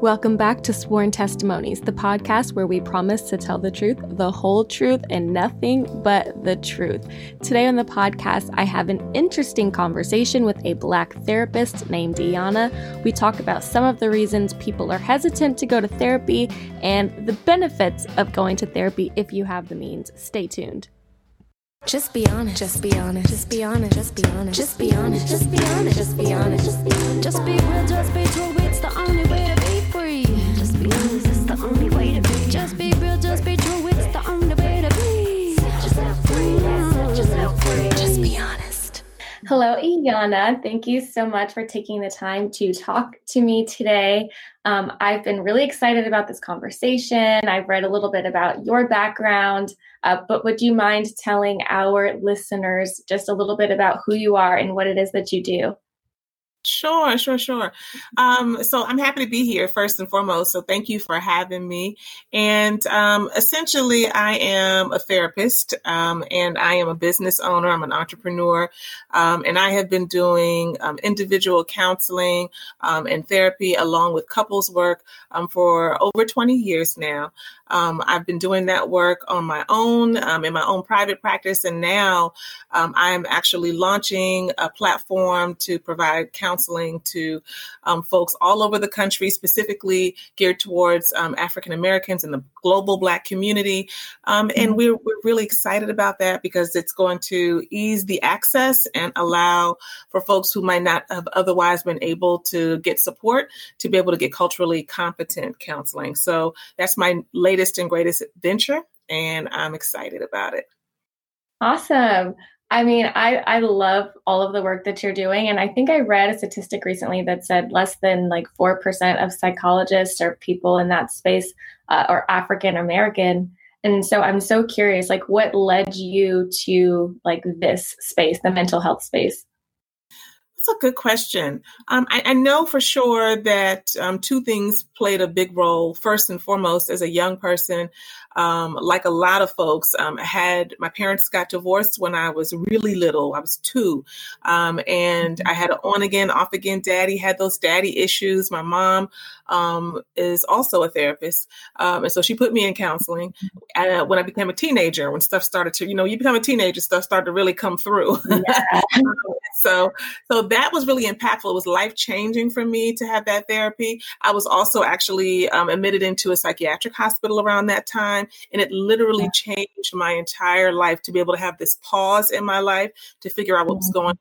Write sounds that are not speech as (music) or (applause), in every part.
Welcome back to Sworn Testimonies, the podcast where we promise to tell the truth, the whole truth, and nothing but the truth. Today on the podcast, I have an interesting conversation with a Black therapist named Iyanna. We talk about some of the reasons people are hesitant to go to therapy and the benefits of going to therapy if you have the means. Stay tuned. Just be honest. Just be honest. Just be honest. Just be honest. Just be honest. Just be honest. Just be honest. Just be honest. Just be real. Just be true. It's the only way. Just be honest. It's the only way to be. Just be real. Just be true. It's the only way to be. Set yourself free. Set yourself free. Just be honest. Hello, Iyanna. Thank you so much for taking the time to talk to me today. Um, I've been really excited about this conversation. I've read a little bit about your background, uh, but would you mind telling our listeners just a little bit about who you are and what it is that you do? Sure, sure, sure. Um, so I'm happy to be here first and foremost. So thank you for having me. And um, essentially, I am a therapist um, and I am a business owner. I'm an entrepreneur. Um, and I have been doing um, individual counseling um, and therapy along with couples work for over 20 years now. Um, I've been doing that work on my own um, in my own private practice, and now um, I'm actually launching a platform to provide counseling to um, folks all over the country, specifically geared towards um, African Americans and the global Black community. Um, and mm-hmm. we're, we're really excited about that because it's going to ease the access and allow for folks who might not have otherwise been able to get support to be able to get culturally competent counseling. So that's my latest latest and greatest venture, and I'm excited about it. Awesome. I mean, I, I love all of the work that you're doing. And I think I read a statistic recently that said less than like 4% of psychologists or people in that space uh, are African American. And so I'm so curious, like, what led you to like this space, the mental health space? That's a good question. Um, I, I, know for sure that um, two things played a big role. First and foremost, as a young person, um, like a lot of folks, um, had my parents got divorced when I was really little. I was two, um, and I had an on again, off again daddy. Had those daddy issues. My mom um, is also a therapist, um, and so she put me in counseling. Uh, when I became a teenager, when stuff started to, you know, you become a teenager, stuff started to really come through. (laughs) Yeah. so, so that was really impactful. It was life changing for me to have that therapy. I was also actually um, admitted into a psychiatric hospital around that time, and it literally yeah. changed my entire life to be able to have this pause in my life to figure out what was mm-hmm. going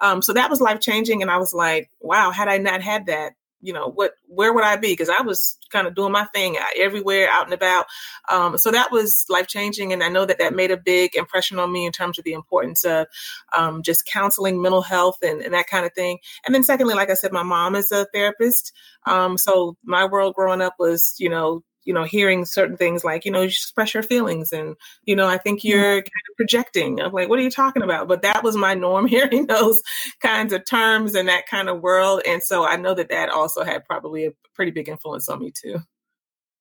on. Um, so that was life changing, and I was like, wow, had I not had that, you know what where would i be? Because i was kind of doing my thing uh, everywhere out and about. Um, so that was life changing and i know that that made a big impression on me in terms of the importance of um, just counseling mental health and, and, that kind of thing. And then secondly like i said my mom is a therapist. Um, so my world growing up was you know you know, hearing certain things like, you know, you express your feelings and, you know, I think mm-hmm. you're kind of projecting. I'm like, what are you talking about? But that was my norm (laughs) hearing those kinds of terms and that kind of world. And so I know that that also had probably a pretty big influence on me too.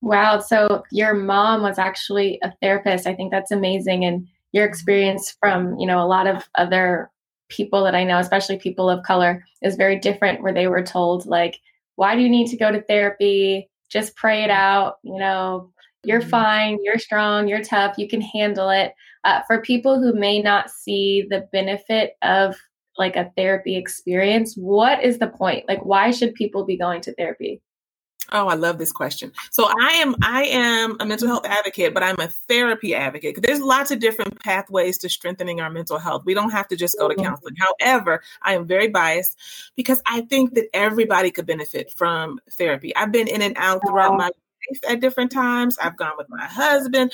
Wow. So your mom was actually a therapist. I think that's amazing. And your mm-hmm. experience from, you know, a lot of other people that I know, especially people of color, is very different where they were told, like, why do you need to go to therapy? Just pray it out. You know, you're mm-hmm. fine, you're strong, you're tough, you can handle it. Uh, for people who may not see the benefit of like a therapy experience, what is the point? Like, why should people be going to therapy? Oh, I love this question. So I am I am a mental health advocate, but I'm a therapy advocate. There's lots of different pathways to strengthening our mental health. We don't have to just go to mm-hmm. counseling. However, I am very biased because I think that everybody could benefit from therapy. I've been in and out throughout my life at different times. I've gone with my husband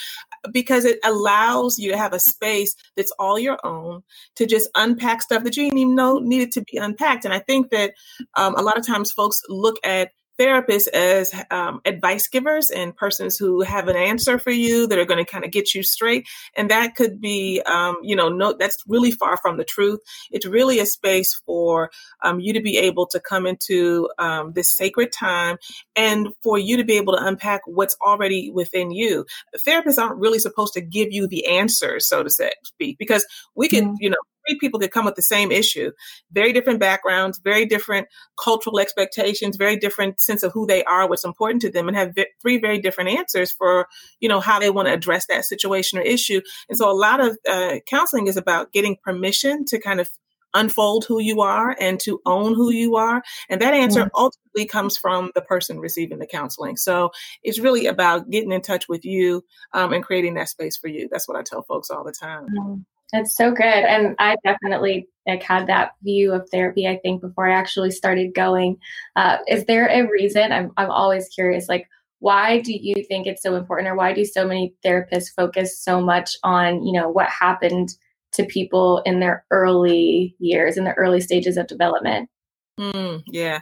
because it allows you to have a space that's all your own to just unpack stuff that you didn't even know needed to be unpacked. And I think that um, a lot of times folks look at therapists as um, advice givers and persons who have an answer for you that are going to kind of get you straight. And that could be, um, you know, no, that's really far from the truth. It's really a space for um, you to be able to come into um, this sacred time and for you to be able to unpack what's already within you. Therapists aren't really supposed to give you the answers, so to speak, because we can, mm-hmm. you know, three people could come with the same issue, very different backgrounds, very different cultural expectations, very different sense of who they are, what's important to them, and have three very different answers for you know how they want to address that situation or issue. And so a lot of uh, counseling is about getting permission to kind of unfold who you are and to own who you are. And that answer mm-hmm. ultimately comes from the person receiving the counseling. So it's really about getting in touch with you um, and creating that space for you. That's what I tell folks all the time. Mm-hmm. That's so good. And I definitely like had that view of therapy, I think, before I actually started going. Uh, is there a reason? I'm, I'm always curious, like, why do you think it's so important or why do so many therapists focus so much on, you know, what happened to people in their early years, in the early stages of development. Mm, yeah,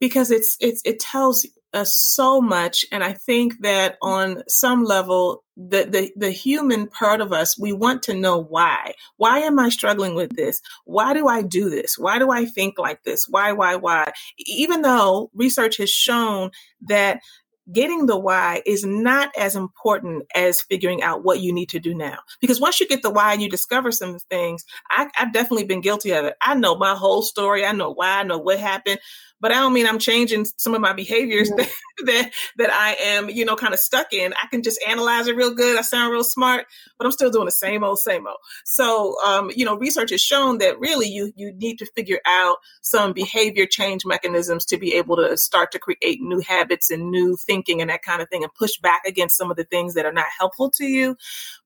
because it's it's it tells us so much, and I think that on some level, the the the human part of us, we want to know why. Why am I struggling with this? Why do I do this? Why do I think like this? Why why why? Even though research has shown that getting the why is not as important as figuring out what you need to do now. Because once you get the why and you discover some things, I, have definitely been guilty of it. I know my whole story. I know why. I know what happened but I don't mean I'm changing some of my behaviors that, (laughs) that, that I am, you know, kind of stuck in. I can just analyze it real good. I sound real smart, but I'm still doing the same old, same old. So, um, you know, research has shown that really you you need to figure out some behavior change mechanisms to be able to start to create new habits and new thinking and that kind of thing, and push back against some of the things that are not helpful to you.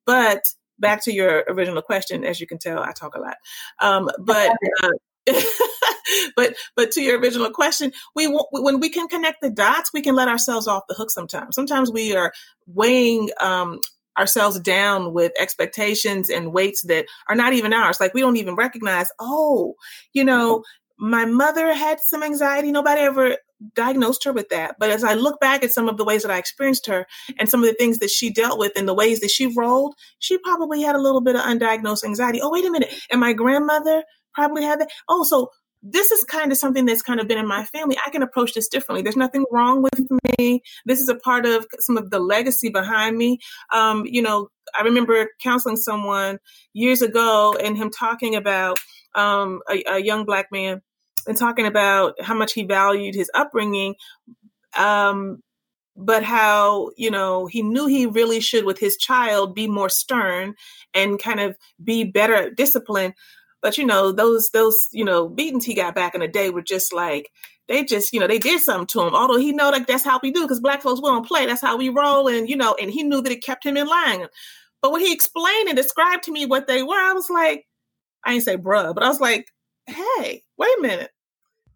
But back to your original question, as you can tell, I talk a lot. Um, but uh, (laughs) but but to your original question, we when we can connect the dots, we can let ourselves off the hook. Sometimes, sometimes we are weighing um, ourselves down with expectations and weights that are not even ours. Like we don't even recognize. Oh, you know, my mother had some anxiety. Nobody ever diagnosed her with that. But as I look back at some of the ways that I experienced her and some of the things that she dealt with and the ways that she rolled, she probably had a little bit of undiagnosed anxiety. Oh, wait a minute. And my grandmother, probably had that. Oh, so this is kind of something that's kind of been in my family. I can approach this differently. There's nothing wrong with me. This is a part of some of the legacy behind me. Um, you know, I remember counseling someone years ago and him talking about um, a, a, young black man and talking about how much he valued his upbringing. Um, but how you know he knew he really should with his child be more stern and kind of be better at discipline but you know, those those you know beatings he got back in the day were just like they just you know they did something to him. Although he know like that's how we do because black folks we don't play. That's how we roll, and you know, and he knew that it kept him in line. But when he explained and described to me what they were, I was like, I ain't say bruh, but I was like, hey, wait a minute.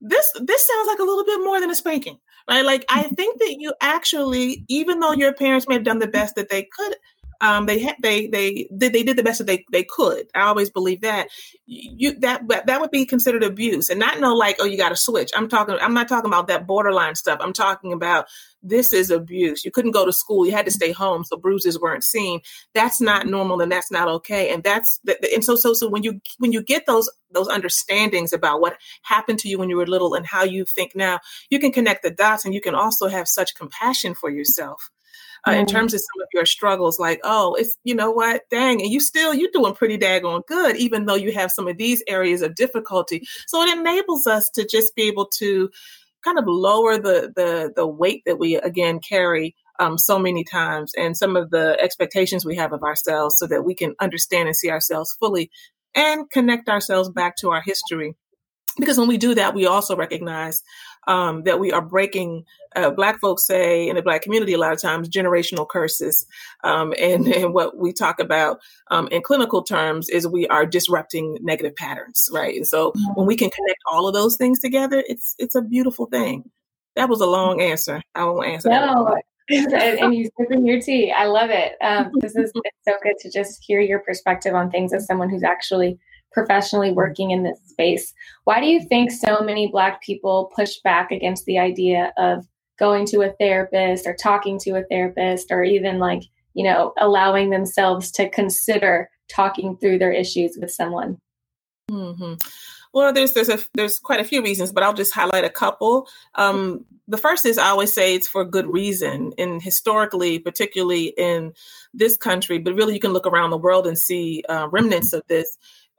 This this sounds like a little bit more than a spanking, right? Like I think that you actually, even though your parents may have done the best that they could um, they had they they did they did the best that they they could. I always believe that you that that would be considered abuse, and not know like oh you got to switch. I'm talking. I'm not talking about that borderline stuff. I'm talking about this is abuse. You couldn't go to school. You had to stay home, so bruises weren't seen. That's not normal, and that's not okay. And that's and so so so when you when you get those those understandings about what happened to you when you were little and how you think now, you can connect the dots, and you can also have such compassion for yourself uh, in terms of some of your struggles like oh it's you know what? Dang and you still you're doing pretty daggone good even though you have some of these areas of difficulty. So it enables us to just be able to kind of lower the the the weight that we again carry um, so many times and some of the expectations we have of ourselves so that we can understand and see ourselves fully and connect ourselves back to our history. Because when we do that we also recognize um, that we are breaking. Uh, black folks say in the black community a lot of times generational curses, um, and, (laughs) and what we talk about um, in clinical terms is we are disrupting negative patterns, right? And so mm-hmm. when we can connect all of those things together, it's it's a beautiful thing. That was a long answer. I won't answer. No, (laughs) and you sipping your tea. I love it. Um, (laughs) this is it's so good to just hear your perspective on things as someone who's actually professionally working in this space. Why do you think so many Black people push back against the idea of going to a therapist or talking to a therapist or even like, you know, allowing themselves to consider talking through their issues with someone? Mm-hmm. Well, there's there's a there's quite a few reasons, but I'll just highlight a couple. Um, the first is I always say it's for good reason, and historically, particularly in this country, but really you can look around the world and see uh, remnants of this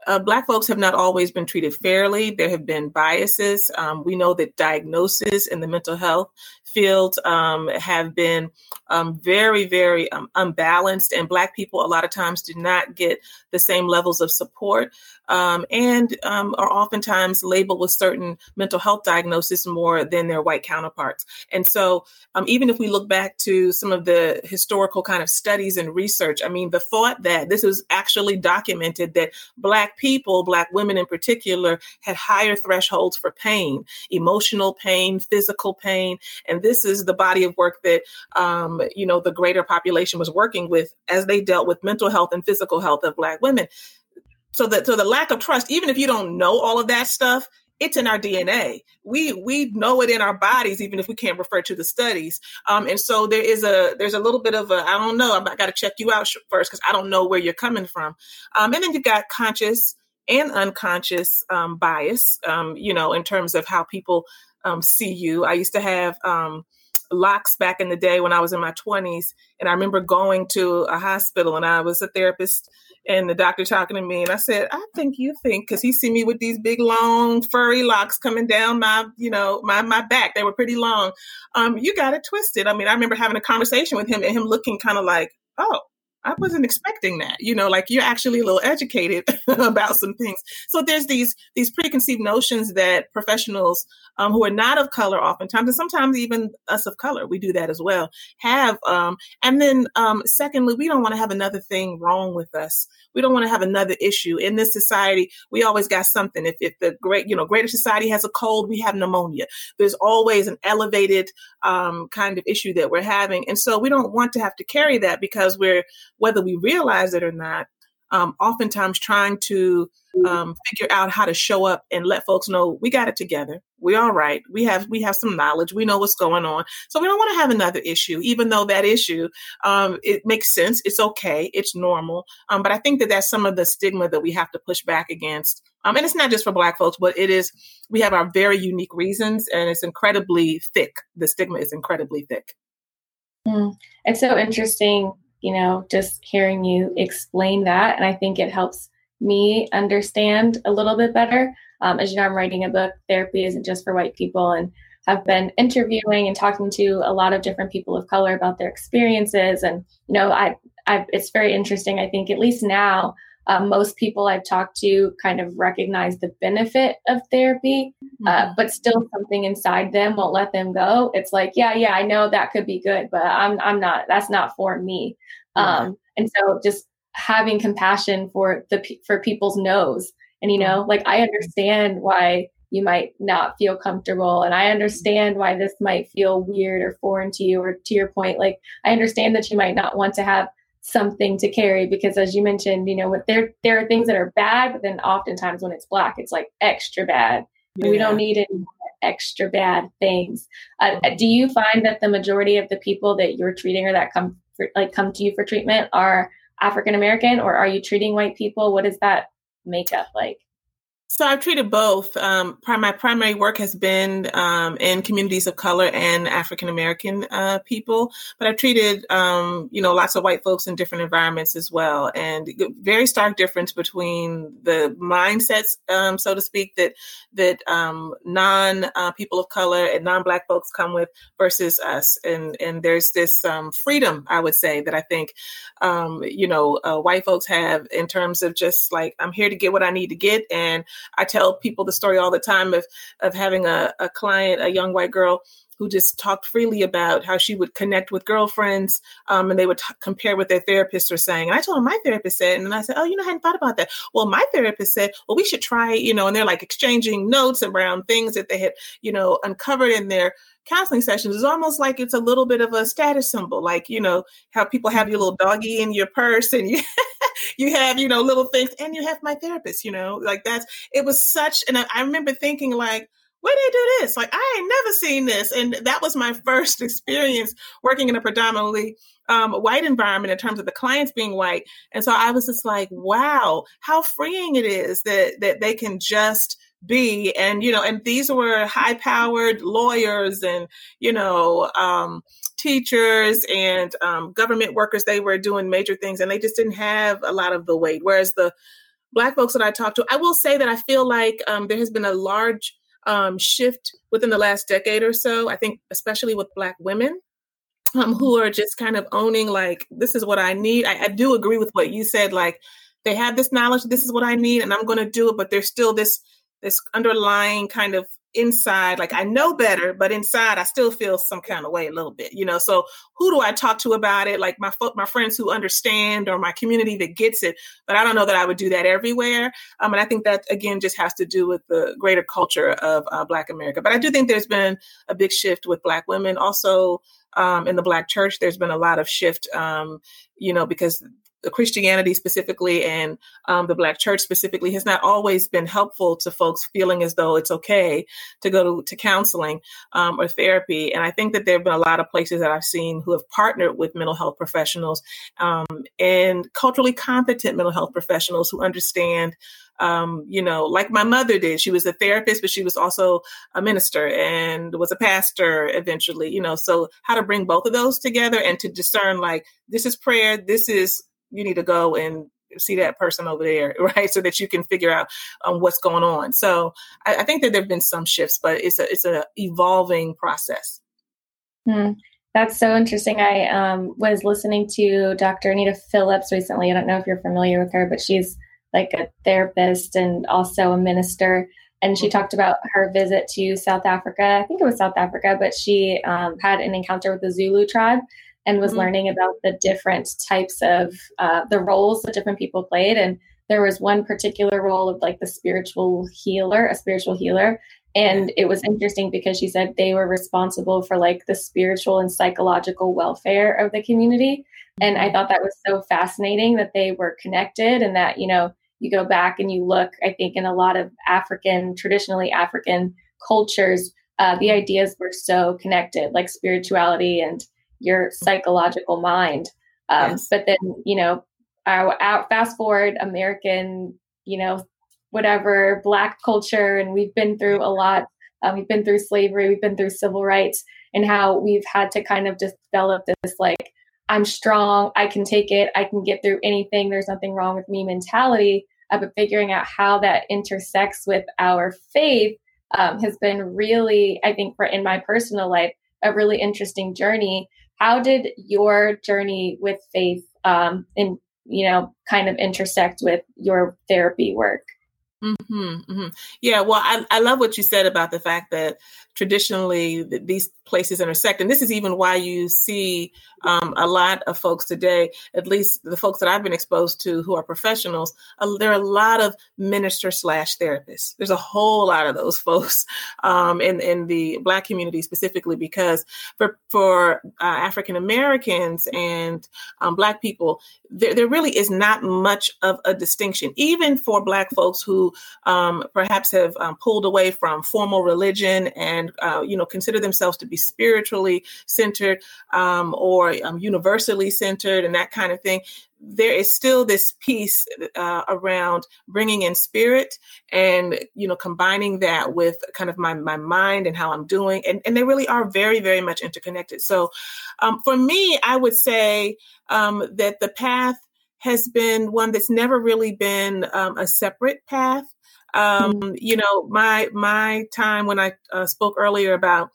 uh, Black folks have not always been treated fairly. There have been biases. Um, we know that diagnosis in the mental health field um, have been um, very, very um, unbalanced, and Black people a lot of times do not get the same levels of support um, and um, are oftentimes labeled with certain mental health diagnoses more than their white counterparts. And so, um, even if we look back to some of the historical kind of studies and research, I mean, the thought that this was actually documented that Black people, Black women in particular, had higher thresholds for pain, emotional pain, physical pain. And this is the body of work that, um, you know, the greater population was working with as they dealt with mental health and physical health of Black women. So that so the lack of trust even if you don't know all of that stuff it's in our dna we we know it in our bodies even if we can't refer to the studies. Um, and so there is a there's a little bit of a i don't know i got to check you out first because i don't know where you're coming from. Um, and then you've got conscious and unconscious um, bias um, you know in terms of how people um, see you. I used to have um, locks back in the day when i was in my 20s and i remember going to a hospital and i was a therapist and the doctor talking to me and i said i think you think because he see me with these big long furry locks coming down my you know my my back. They were pretty long. Um you got it twisted. I mean i remember having a conversation with him and him looking kind of like oh I wasn't expecting that. You know, like you're actually a little educated (laughs) about some things. So there's these these preconceived notions that professionals um, who are not of color, oftentimes, and sometimes even us of color, we do that as well, have. Um, and then, um, secondly, we don't want to have another thing wrong with us. We don't want to have another issue in this society. We always got something. If, if the great, you know, greater society has a cold, we have pneumonia. There's always an elevated um, kind of issue that we're having, and so we don't want to have to carry that because we're, whether we realize it or not, um, oftentimes trying to um, figure out how to show up and let folks know we got it together. We're all right. We have we have some knowledge. We know what's going on. So we don't want to have another issue, even though that issue um, it makes sense. It's okay. It's normal. Um, but I think that that's some of the stigma that we have to push back against. Um, and it's not just for Black folks, but it is. We have our very unique reasons, and it's incredibly thick. The stigma is incredibly thick. Mm. It's so interesting you know, just hearing you explain that. And I think it helps me understand a little bit better. Um, as you know, I'm writing a book, Therapy Isn't Just for White People, and have been interviewing and talking to a lot of different people of color about their experiences. And, you know, I, I it's very interesting. I think at least now, um, most people I've talked to kind of recognize the benefit of therapy, uh, mm-hmm. but still something inside them won't let them go. It's like, yeah, yeah, I know that could be good, but I'm I'm not. That's not for me. Um, and so just having compassion for the for people's no's, and you know, like I understand why you might not feel comfortable and i understand why this might feel weird or foreign to you or to your point like i understand that you might not want to have something to carry because as you mentioned you know there there are things that are bad but then oftentimes when it's black it's like extra bad. Yeah. we don't need any extra bad things. Uh, uh, do you find that the majority of the people that you're treating or that come for, like come to you for treatment are african american or are you treating white people? What is that makeup like so I've treated both. Um, my primary work has been um, in communities of color and African American uh, people, but I've treated um, you know lots of white folks in different environments as well, and very stark difference between the mindsets, um, so to speak, that that um, non uh, people of color and non Black folks come with versus us, and and there's this um, freedom I would say that I think you know uh, white folks have in terms of just like I'm here to get what I need to get and I tell people the story all the time of of having a, a client, a young white girl who just talked freely about how she would connect with girlfriends um, and they would t- compare what their therapists were saying. And I told her my therapist said, and I said, Oh, you know, I hadn't thought about that. Well, my therapist said, Well, we should try, you know, and they're like exchanging notes around things that they had, you know, uncovered in their counseling sessions. It's almost like it's a little bit of a status symbol, like, you know, how people have your little doggy in your purse and you, (laughs) you have, you know, little things and you have my therapist, you know, like that's, it was such, and I, I remember thinking like, where they do this? Like I ain't never seen this, and that was my first experience working in a predominantly um, white environment in terms of the clients being white. And so I was just like, wow, how freeing it is that that they can just be and you know and these were high powered lawyers and you know um, teachers and um, government workers they were doing major things and they just didn't have a lot of the weight whereas the Black folks that I talked to, I will say that I feel like um, there has been a large um, shift within the last decade or so. I think, especially with Black women, um, who are just kind of owning like this is what I need. I, I, do agree with what you said. Like they have this knowledge, this is what I need, and I'm going to do it. But there's still this this underlying kind of inside like i know better but inside i still feel some kind of way a little bit you know? So who do i talk to about it? Like my my friends who understand or my community that gets it but i don't know that i would do that everywhere. Um, and i think that again just has to do with the greater culture of uh, black america. But i do think there's been a big shift with black women. Also um, in the black church there's been a lot of shift um, you know because Christianity specifically and um, the Black church specifically has not always been helpful to folks feeling as though it's okay to go to, to counseling um, or therapy. And I think that there have been a lot of places that I've seen who have partnered with mental health professionals um, and culturally competent mental health professionals who understand um, you know, like my mother did. She was a therapist, but she was also a minister and was a pastor eventually, you know. So, how to bring both of those together and to discern, like, this is prayer, this is you need to go and see that person over there, (laughs) right? So that you can figure out um, what's going on. So I, I think that there have been some shifts, but it's a it's a evolving process. Hmm. That's so interesting. I um, was listening to Dr. Anita Phillips recently. I don't know if you're familiar with her, but she's like a therapist and also a minister. And she talked about her visit to South Africa. I think it was South Africa, but she um, had an encounter with the Zulu tribe and was mm-hmm. learning about the different types of uh, the roles that different people played. And there was one particular role of like the spiritual healer, a spiritual healer. And it was interesting because she said they were responsible for like the spiritual and psychological welfare of the community. And I mm-hmm. thought that was so fascinating that they were connected and that, you know, you go back and you look, I think, in a lot of African, traditionally African cultures, uh, the ideas were so connected, like spirituality and your psychological mind. Um, yes. But then, you know, our, fast forward American, you know, whatever black culture, and we've been through a lot. Um, we've been through slavery, we've been through civil rights, and how we've had to kind of develop this like, I'm strong, I can take it, I can get through anything, there's nothing wrong with me mentality. Uh, but figuring out how that intersects with our faith um, has been really, I think, for in my personal life, a really interesting journey how did your journey with faith um, in you know kind of intersect with your therapy work Mm-hmm, mm-hmm. Yeah, well, I, I love what you said about the fact that traditionally these places intersect. And this is even why you see um, a lot of folks today, at least the folks that I've been exposed to who are professionals, uh, there are a lot of minister slash therapists. There's a whole lot of those (laughs) folks um, in, in the Black community specifically because for, for uh, African Americans and um, Black people, there, there really is not much of a distinction, even for Black folks who um, perhaps have um, pulled away from formal religion and, uh, you know, consider themselves to be spiritually centered um, or um, universally centered and that kind of thing there is still this piece uh, around bringing in spirit and you know combining that with kind of my, my mind and how i'm doing and, and they really are very very much interconnected. So um, for me i would say um, that the path has been one that's never really been um, a separate path um, you know my my time when i uh, spoke earlier about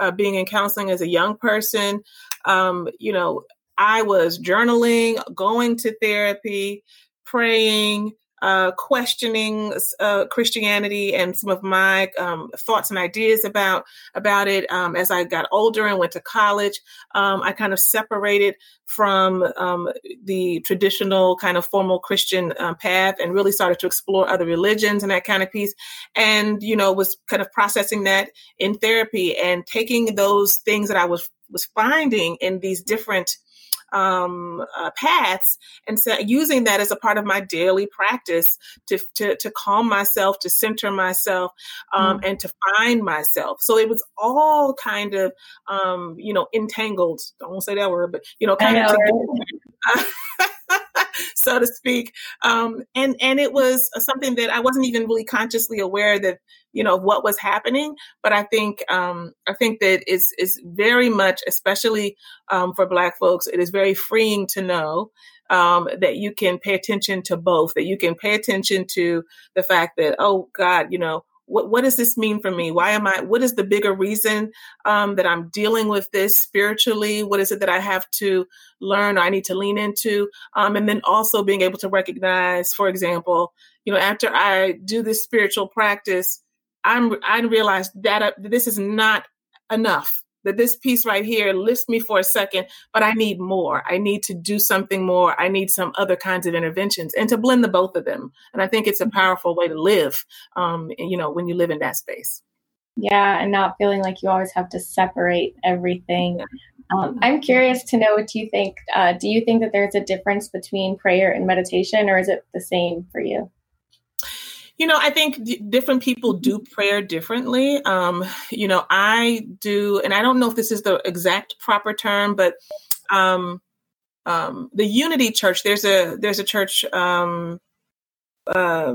uh, being in counseling as a young person. Um, you know, I was journaling, going to therapy, praying, uh, questioning uh, Christianity and some of my um, thoughts and ideas about about it. Um, as I got older and went to college, um, I kind of separated from um, the traditional kind of formal Christian um, path and really started to explore other religions and that kind of piece. And you know, was kind of processing that in therapy and taking those things that I was was finding in these different um, uh, paths and so using that as a part of my daily practice to, to, to calm myself, to center myself, um, mm and to find myself. So it was all kind of, um, you know, entangled. Don't say that word, but, you know, kind of. (laughs) (laughs) so to speak. Um, and and it was something that I wasn't even really consciously aware that you know what was happening. But I think um, I think that it's it's very much, especially um, for Black folks, it is very freeing to know um, that you can pay attention to both, that you can pay attention to the fact that, oh God, you know, what, what does this mean for me? Why am I, what is the bigger reason um, that I'm dealing with this spiritually? What is it that I have to learn or I need to lean into? Um, and then also being able to recognize, for example, you know, after I do this spiritual practice, I'm, I realize that uh, this is not enough that this piece right here lifts me for a second, but I need more. I need to do something more. I need some other kinds of interventions and to blend the both of them. And I think it's a mm-hmm. powerful way to live, um, you know, when you live in that space. Yeah, and not feeling like you always have to separate everything. Um, I'm curious to know what you think. Uh, do you think that there's a difference between prayer and meditation, or is it the same for you? You know, I think d- different people do prayer differently. Um, you know, I do, and I don't know if this is the exact proper term, but um, um, the Unity Church. There's a there's a church. Um, uh,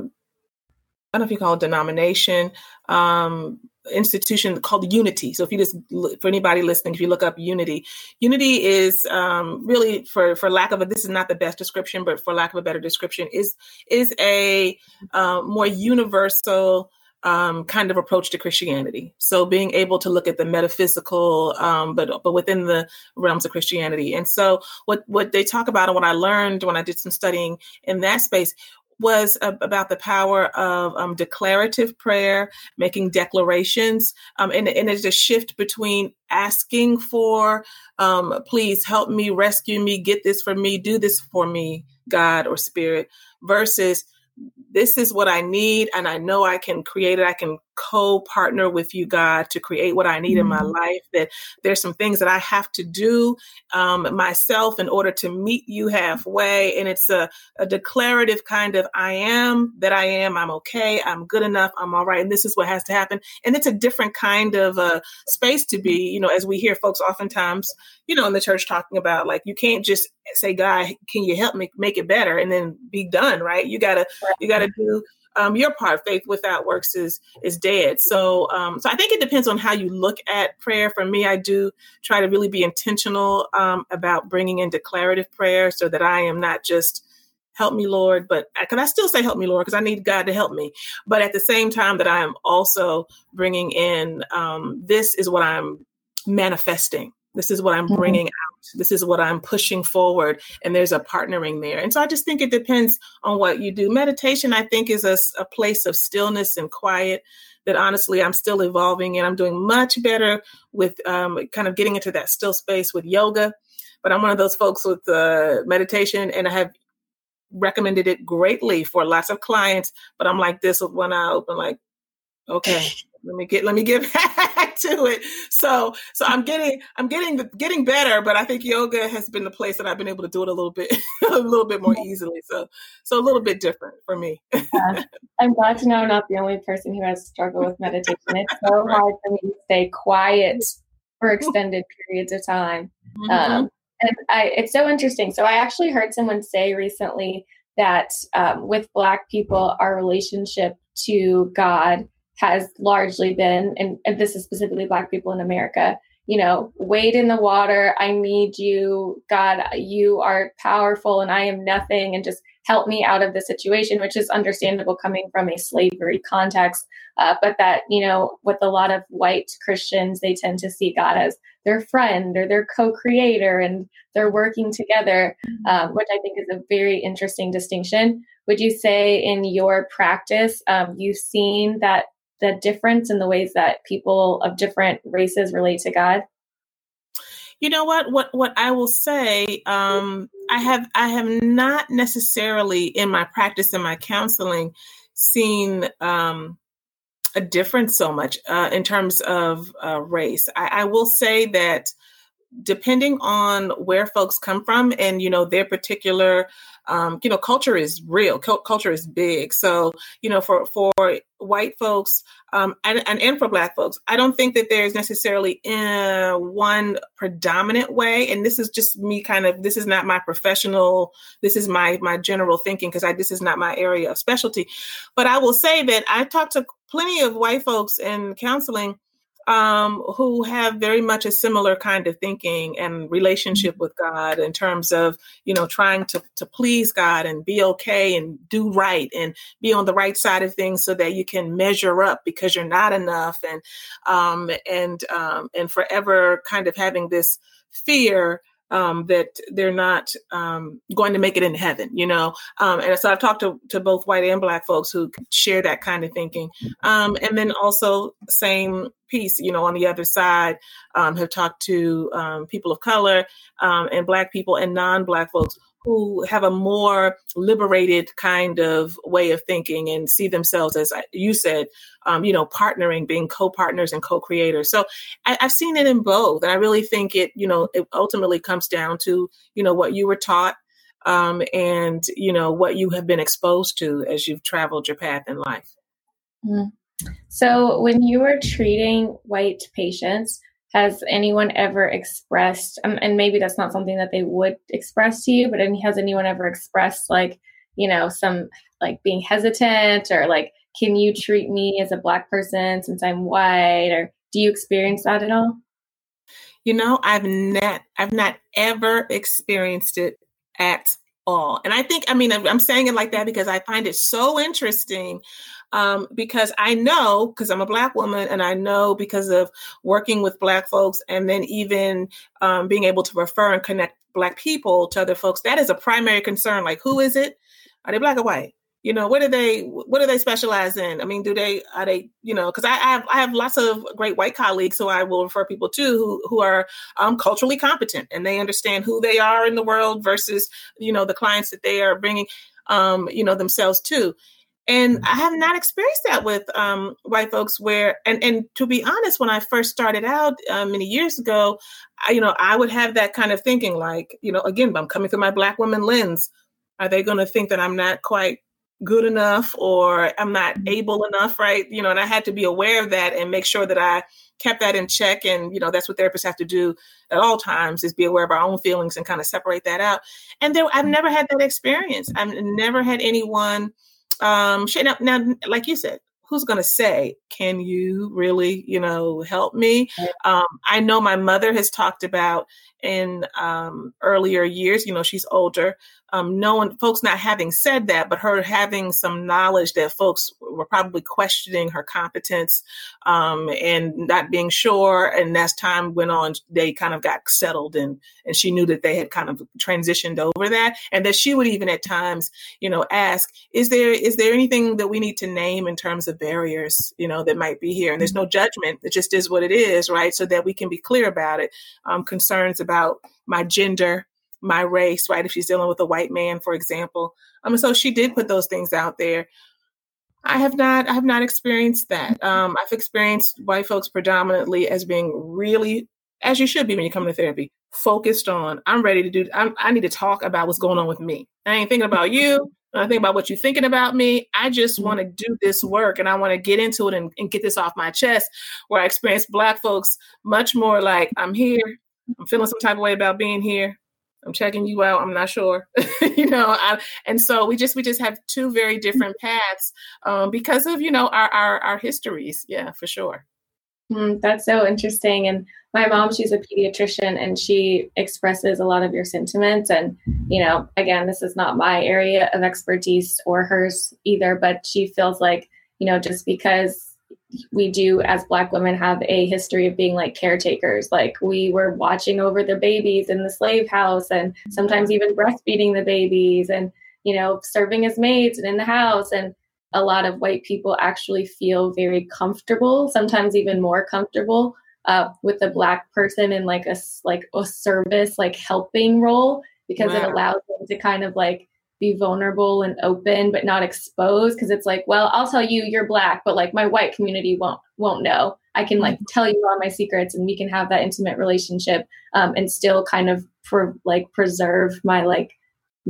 I don't know if you call it denomination. Um, institution called Unity. So if you just for anybody listening, if you look up Unity, Unity is um, really for for lack of a this is not the best description, but for lack of a better description, is is a uh, more universal. Um, kind of approach to Christianity. So being able to look at the metaphysical, um, but but within the realms of Christianity. And so what what they talk about and what I learned when I did some studying in that space was about the power of um, declarative prayer, making declarations, um, and, and it's a shift between asking for, um, please help me, rescue me, get this for me, do this for me, God or Spirit, versus this is what I need, and I know I can create it. I can co partner with you, God, to create what I need mm-hmm. in my mm-hmm. life. That there's some things that I have to do um, myself in order to meet you halfway. And it's a, a declarative kind of I am that I am, I'm okay, I'm good enough, I'm all right. And this is what has to happen. And it's a different kind of uh, space to be, you know, as we hear folks oftentimes, you know, in the church talking about like, you can't just say, God, can you help me make it better and then be done, right? You gotta, you gotta do um, your part, faith without works is is dead. So, um, so I think it depends on how you look at prayer. For me, I do try to really be intentional um, about bringing in declarative prayer, so that I am not just help me, Lord, but can I still say help me, Lord, because I need God to help me. But at the same time, that I am also bringing in um, this is what I'm manifesting this is what I'm mm-hmm. bringing out. This is what I'm pushing forward. And there's a partnering there. And so I just think it depends on what you do. Meditation, I think, is a, a place of stillness and quiet that honestly I'm still evolving and I'm doing much better with um, kind of getting into that still space with yoga. But I'm one of those folks with uh, meditation and I have recommended it greatly for lots of clients. But I'm like this with one eye open, like, okay, let me get let me get (laughs) back to it. So so i'm getting i'm getting getting better but i think yoga has been the place that i've been able to do it a little bit (laughs) a little bit more easily. So so a little bit different for me. (laughs) Yeah. i'm glad to know i'm not the only person who has struggled with meditation. It's so hard for me to stay quiet for extended periods of time. Mm-hmm. um, and I, it's so interesting. So i actually heard someone say recently that um, with black people our relationship to god has largely been, and, and this is specifically Black people in America, you know, wade in the water. I need you. God, you are powerful and I am nothing. And just help me out of the situation, which is understandable coming from a slavery context. Uh, but that, you know, with a lot of white Christians, they tend to see God as their friend or their co creator and they're working together, mm-hmm. um, which I think is a very interesting distinction. Would you say in your practice, um, you've seen that the difference in the ways that people of different races relate to God? You know what? What what I will say, um, I have I have not necessarily in my practice in my counseling seen um, a difference so much uh, in terms of uh, race. I, I will say that depending on where folks come from and you know their particular um, you know culture is real culture is big. So you know for for white folks um, and, and, and for black folks i don't think that there's necessarily uh, one predominant way. And this is just me kind of this is not my professional this is my my general thinking because i this is not my area of specialty. But i will say that i talked to plenty of white folks in counseling um, who have very much a similar kind of thinking and relationship with God in terms of, you know, trying to, to please God and be okay and do right and be on the right side of things so that you can measure up because you're not enough. And um, and um, and forever kind of having this fear um, that they're not um, going to make it in heaven, you know. Um, and so I've talked to, to both white and black folks who share that kind of thinking. Um, and then also, same piece, you know, on the other side, um, have talked to um, people of color um, and black people and non black folks who have a more liberated kind of way of thinking and see themselves as you said um, you know partnering being co-partners and co-creators so I, have seen it in both and i really think it you know it ultimately comes down to you know what you were taught um, and you know what you have been exposed to as you've traveled your path in life mm. so when you were treating white patients has anyone ever expressed um, and maybe that's not something that they would express to you but has anyone ever expressed like you know some like being hesitant or like can you treat me as a black person since i'm white? Or do you experience that at all? You know i've not i've not ever experienced it at all and i think i mean i'm saying it like that because i find it so interesting um, because I know, because I'm a Black woman, and I know because of working with Black folks, and then even um, being able to refer and connect Black people to other folks, that is a primary concern. Like, who is it? Are they Black or white? You know, what do they what do they specialize in? I mean, do they are they you know? Because I, I, have I have lots of great white colleagues who I will refer people to who who are um, culturally competent and they understand who they are in the world versus you know the clients that they are bringing um, you know themselves to and I have not experienced that with um, white folks. Where and and to be honest, when I first started out uh, many years ago, I, you know, I would have that kind of thinking, like, you know, again, I'm coming through my black woman lens. Are they going to think that I'm not quite good enough or I'm not mm-hmm. able enough, right? You know, and I had to be aware of that and make sure that I kept that in check. And, you know, that's what therapists have to do at all times is be aware of our own feelings and kind of separate that out. And there, I've never had that experience. I've never had anyone um now, now like you said who's going to say can you really you know help me um, i know my mother has talked about in um, earlier years you know she's older um, no one, folks not having said that, but her having some knowledge that folks were probably questioning her competence um, and not being sure. And as time went on, they kind of got settled and, and she knew that they had kind of transitioned over that. And that she would even at times, you know, ask, is there, is there anything that we need to name in terms of barriers, you know, that might be here? And there's no judgment. It just is what it is, right? So that we can be clear about it. Um, concerns about my gender, my race, right? If she's dealing with a white man, for example. Um, so she did put those things out there. I have not, I have not experienced that. Um, I've experienced white folks predominantly as being really, as you should be when you come to therapy, focused on. I'm ready to do. I'm, i need to talk about what's going on with me. I ain't thinking about you. I think about what you're thinking about me. I just want to do this work and I want to get into it and, and get this off my chest. Where I experience Black folks much more like I'm here. I'm feeling some type of way about being here. I'm checking you out. I'm not sure, (laughs) you know. I, and so we just we just have two very different paths um, because of you know our, our our histories. Yeah, for sure. Mm, that's so interesting. And my mom, she's a pediatrician, and she expresses a lot of your sentiments. And you know, again, this is not my area of expertise or hers either, but she feels like you know just because we do as black women have a history of being like caretakers like we were watching over the babies in the slave house and sometimes even breastfeeding the babies and you know serving as maids and in the house and a lot of white people actually feel very comfortable sometimes even more comfortable uh, with a black person in like a like a service like helping role because wow. it allows them to kind of like be vulnerable and open but not exposed because it's like well i'll tell you you're black but like my white community won't won't know i can like mm-hmm. tell you all my secrets and we can have that intimate relationship um, and still kind of for like preserve my like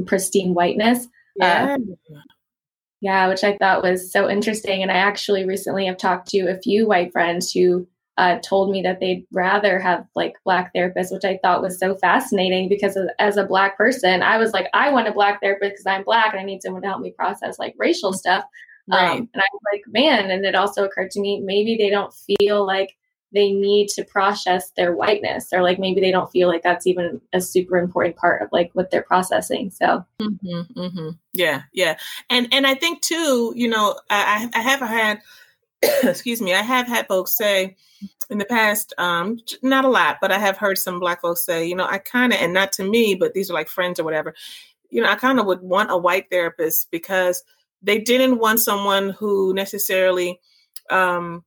pristine whiteness yeah. Uh, yeah which i thought was so interesting and i actually recently have talked to a few white friends who uh, told me that they'd rather have like black therapists, which I thought was so fascinating because as a black person, I was like, I want a black therapist because I'm black and I need someone to help me process like racial stuff. Right. Um, and I was like, man, and it also occurred to me maybe they don't feel like they need to process their whiteness or like maybe they don't feel like that's even a super important part of like what they're processing so mm-hmm, mm-hmm. yeah yeah and and i think too you know i i have had (coughs) excuse me i have had folks say in the past, um, not a lot, but I have heard some black folks say, you know, I kind of, and not to me, but these are like friends or whatever, you know, I kind of would want a white therapist because they didn't want someone who necessarily um,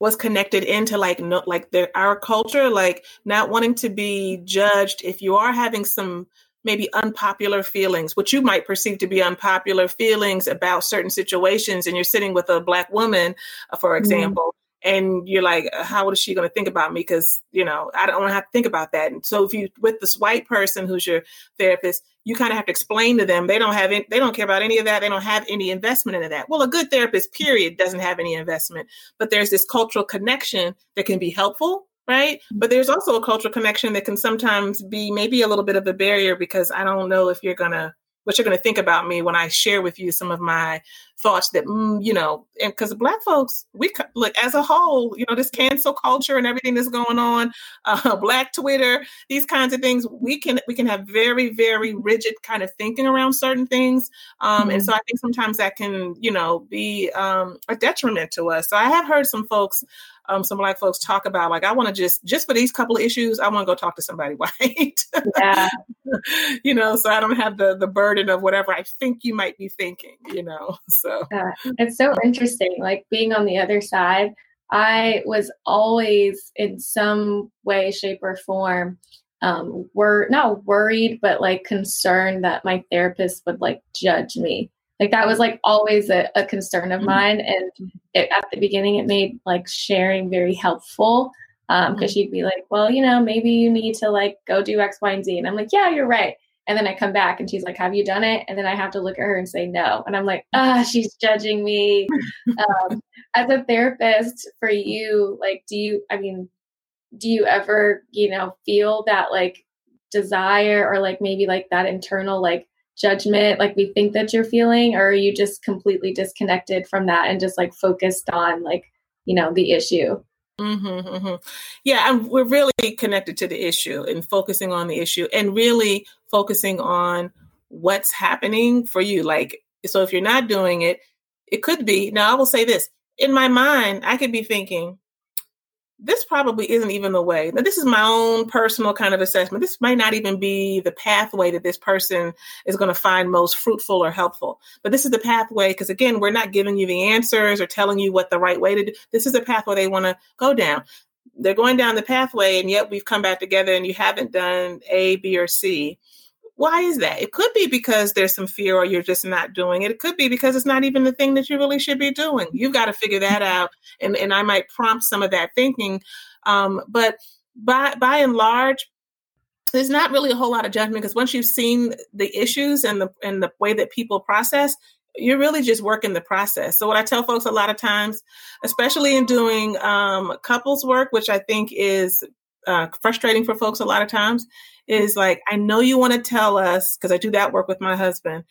was connected into like no, like their our culture, like not wanting to be judged. If you are having some maybe unpopular feelings, what you might perceive to be unpopular feelings about certain situations, and you're sitting with a black woman, uh, for mm-hmm. example, and you're like how is she going to think about me? Because you know i don't want to have to think about that. And so if you with this white person who's your therapist you kind of have to explain to them they don't have any, they don't care about any of that they don't have any investment into that. Well a good therapist period doesn't have any investment but there's this cultural connection that can be helpful right? But there's also a cultural connection that can sometimes be maybe a little bit of a barrier because i don't know if you're to what you're to think about me when I share with you some of my thoughts that, mm, you know, and because Black folks, we look as a whole, you know, this cancel culture and everything that's going on, (laughs) uh, Black Twitter, these kinds of things, we can we can have very very rigid kind of thinking around certain things, um, mm-hmm. and so I think sometimes that can, you know, be um, a detriment to us. So I have heard some folks um, some black folks talk about like i want to just just for these couple of issues i want to go talk to somebody (laughs) white yeah (laughs) you know so i don't have the the burden of whatever i think you might be thinking you know so (laughs) yeah. it's so interesting like being on the other side i was always in some way shape or form um were not worried but like concerned that my therapist would like judge me like that was like always a, a concern of mm-hmm. mine and it, at the beginning it made like sharing very helpful because um, mm-hmm. she'd be like well you know maybe you need to like go do x y and z and i'm like yeah you're right and then i come back and she's like have you done it? And then i have to look at her and say no. And i'm like ah she's judging me. (laughs) Um, as a therapist for you like do you i mean do you ever you know feel that like desire or like maybe like that internal like judgment like we think that you're feeling? Or are you just completely disconnected from that and just like focused on like you know the issue mm-hmm, mm-hmm. yeah and we're really connected to the issue and focusing on the issue and really focusing on what's happening for you like so if you're not doing it it could be now i will say this in my mind i could be thinking this probably isn't even the way. Now, this is my own personal kind of assessment. This might not even be the pathway that this person is going to find most fruitful or helpful. But this is the pathway because, again, we're not giving you the answers or telling you what the right way to do. This is the pathway they want to go down. They're going down the pathway, and yet we've come back together and you haven't done A, B, or C why is that? It could be because there's some fear or you're just not doing it. It could be because it's not even the thing that you really should be doing. You've got to figure that out. And, and I might prompt some of that thinking. Um, but by, by and large, there's not really a whole lot of judgment because once you've seen the issues and the, and the way that people process, you're really just working the process. So what I tell folks a lot of times, especially in doing um, couples work, which I think is uh, frustrating for folks a lot of times, is like, I know you want to tell us, because I do that work with my husband,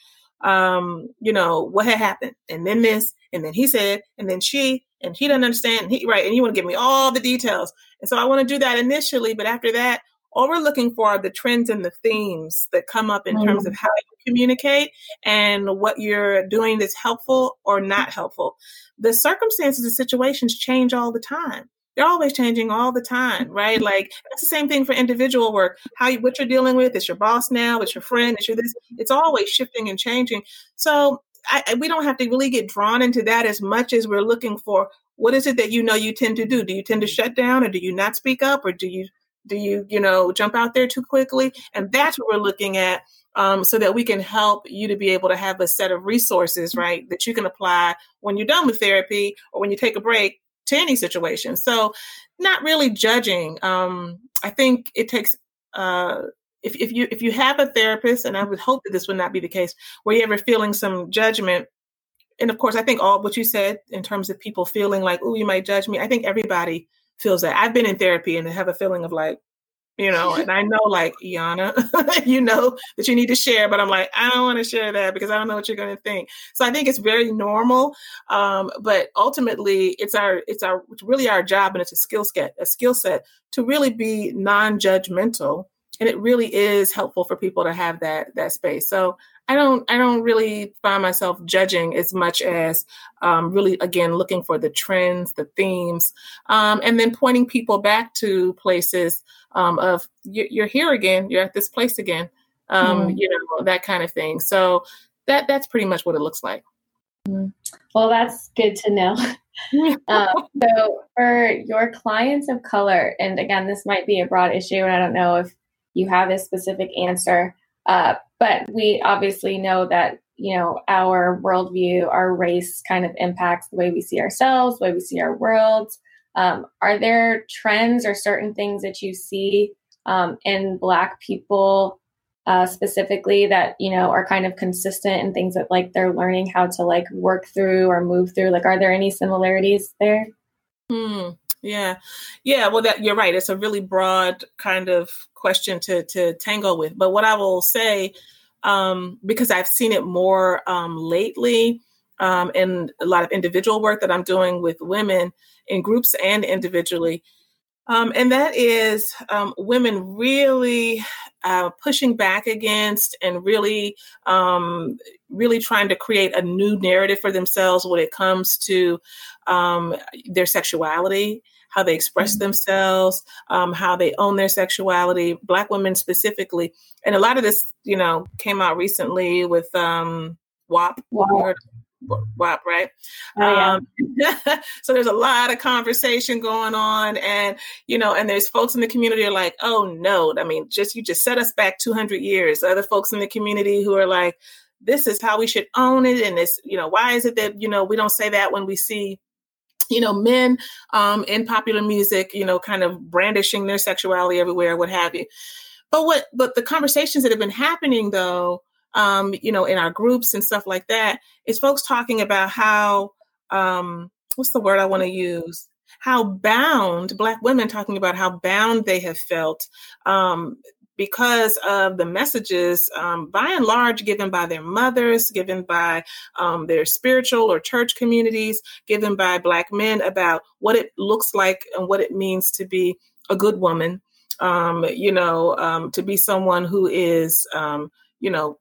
um, you know, what had happened, and then this, and then he said, and then she, and he doesn't understand, and he, right, and you want to give me all the details. And so I want to do that initially, but after that, all we're looking for are the trends and the themes that come up in mm-hmm. terms of how you communicate and what you're doing that's helpful or not helpful. The circumstances and situations change all the time they're always changing all the time, right? Like that's the same thing for individual work. How you, what you're dealing with, it's your boss now, it's your friend, it's your this. It's always shifting and changing. So I, we don't have to really get drawn into that as much as we're looking for what is it that you know you tend to do? Do you tend to shut down, or do you not speak up, or do you Do you, you know, jump out there too quickly? And that's what we're looking at um, so that we can help you to be able to have a set of resources, right, that you can apply when you're done with therapy or when you take a break to any situation. So, not really judging. Um, I think it takes. Uh, if, if you if you have a therapist, and I would hope that this would not be the case, where you're ever feeling some judgment, and of course, I think all what you said in terms of people feeling like, "Oh, you might judge me." I think everybody feels that. I've been in therapy and have a feeling of like, you know, and I know like Iana, (laughs) you know that you need to share, but I'm like, I don't want to share that because I don't know what you're going to think. So I think it's very normal, um, but ultimately it's our it's our it's really our job and it's a skill set a skill set to really be non-judgmental, and it really is helpful for people to have that that space. So I don't I don't really find myself judging as much as um, really again looking for the trends, the themes, um, and then pointing people back to places um, of you're here again, you're at this place again, mm. you know that kind of thing. So that that's pretty much what it looks like. Mm. Well, that's good to know. (laughs) (laughs) um, so for your clients of color, and again, this might be a broad issue, and I don't know if you have a specific answer. Uh, but we obviously know that you know our worldview, our race, kind of impacts the way we see ourselves, the way we see our worlds. Um, are there trends or certain things that you see um, in Black people uh, specifically that you know are kind of consistent and things that like they're learning how to like work through or move through? Like, are there any similarities there? Hmm. Yeah, yeah. Well, that you're right. It's a really broad kind of question to to tangle with. But what I will say, um, because I've seen it more um, lately um, in a lot of individual work that I'm doing with women in groups and individually, um, and that is um, women really uh, pushing back against and really, um, really trying to create a new narrative for themselves when it comes to um, their sexuality how they express themselves, um, how they own their sexuality, Black women specifically. And a lot of this, you know, came out recently with um, WAP. WAP. WAP, right? Oh, yeah. um, (laughs) so there's a lot of conversation going on, and you know, and there's folks in the community are like, "Oh no!" I mean, just you just set us back 200 years. Other folks in the community who are like, "This is how we should own it," and this, you know, why is it that you know we don't say that when we see you know, men um, in popular music, you know, kind of brandishing their sexuality everywhere, what have you. But what, but the conversations that have been happening though, um, you know, in our groups and stuff like that, is folks talking about how, um, what's the word I want to use? How bound Black women talking about how bound they have felt um, because of the messages, um, by and large, given by their mothers, given by um, their spiritual or church communities, given by Black men about what it looks like and what it means to be a good woman. Um, you know, um, to be someone who is, um, you know,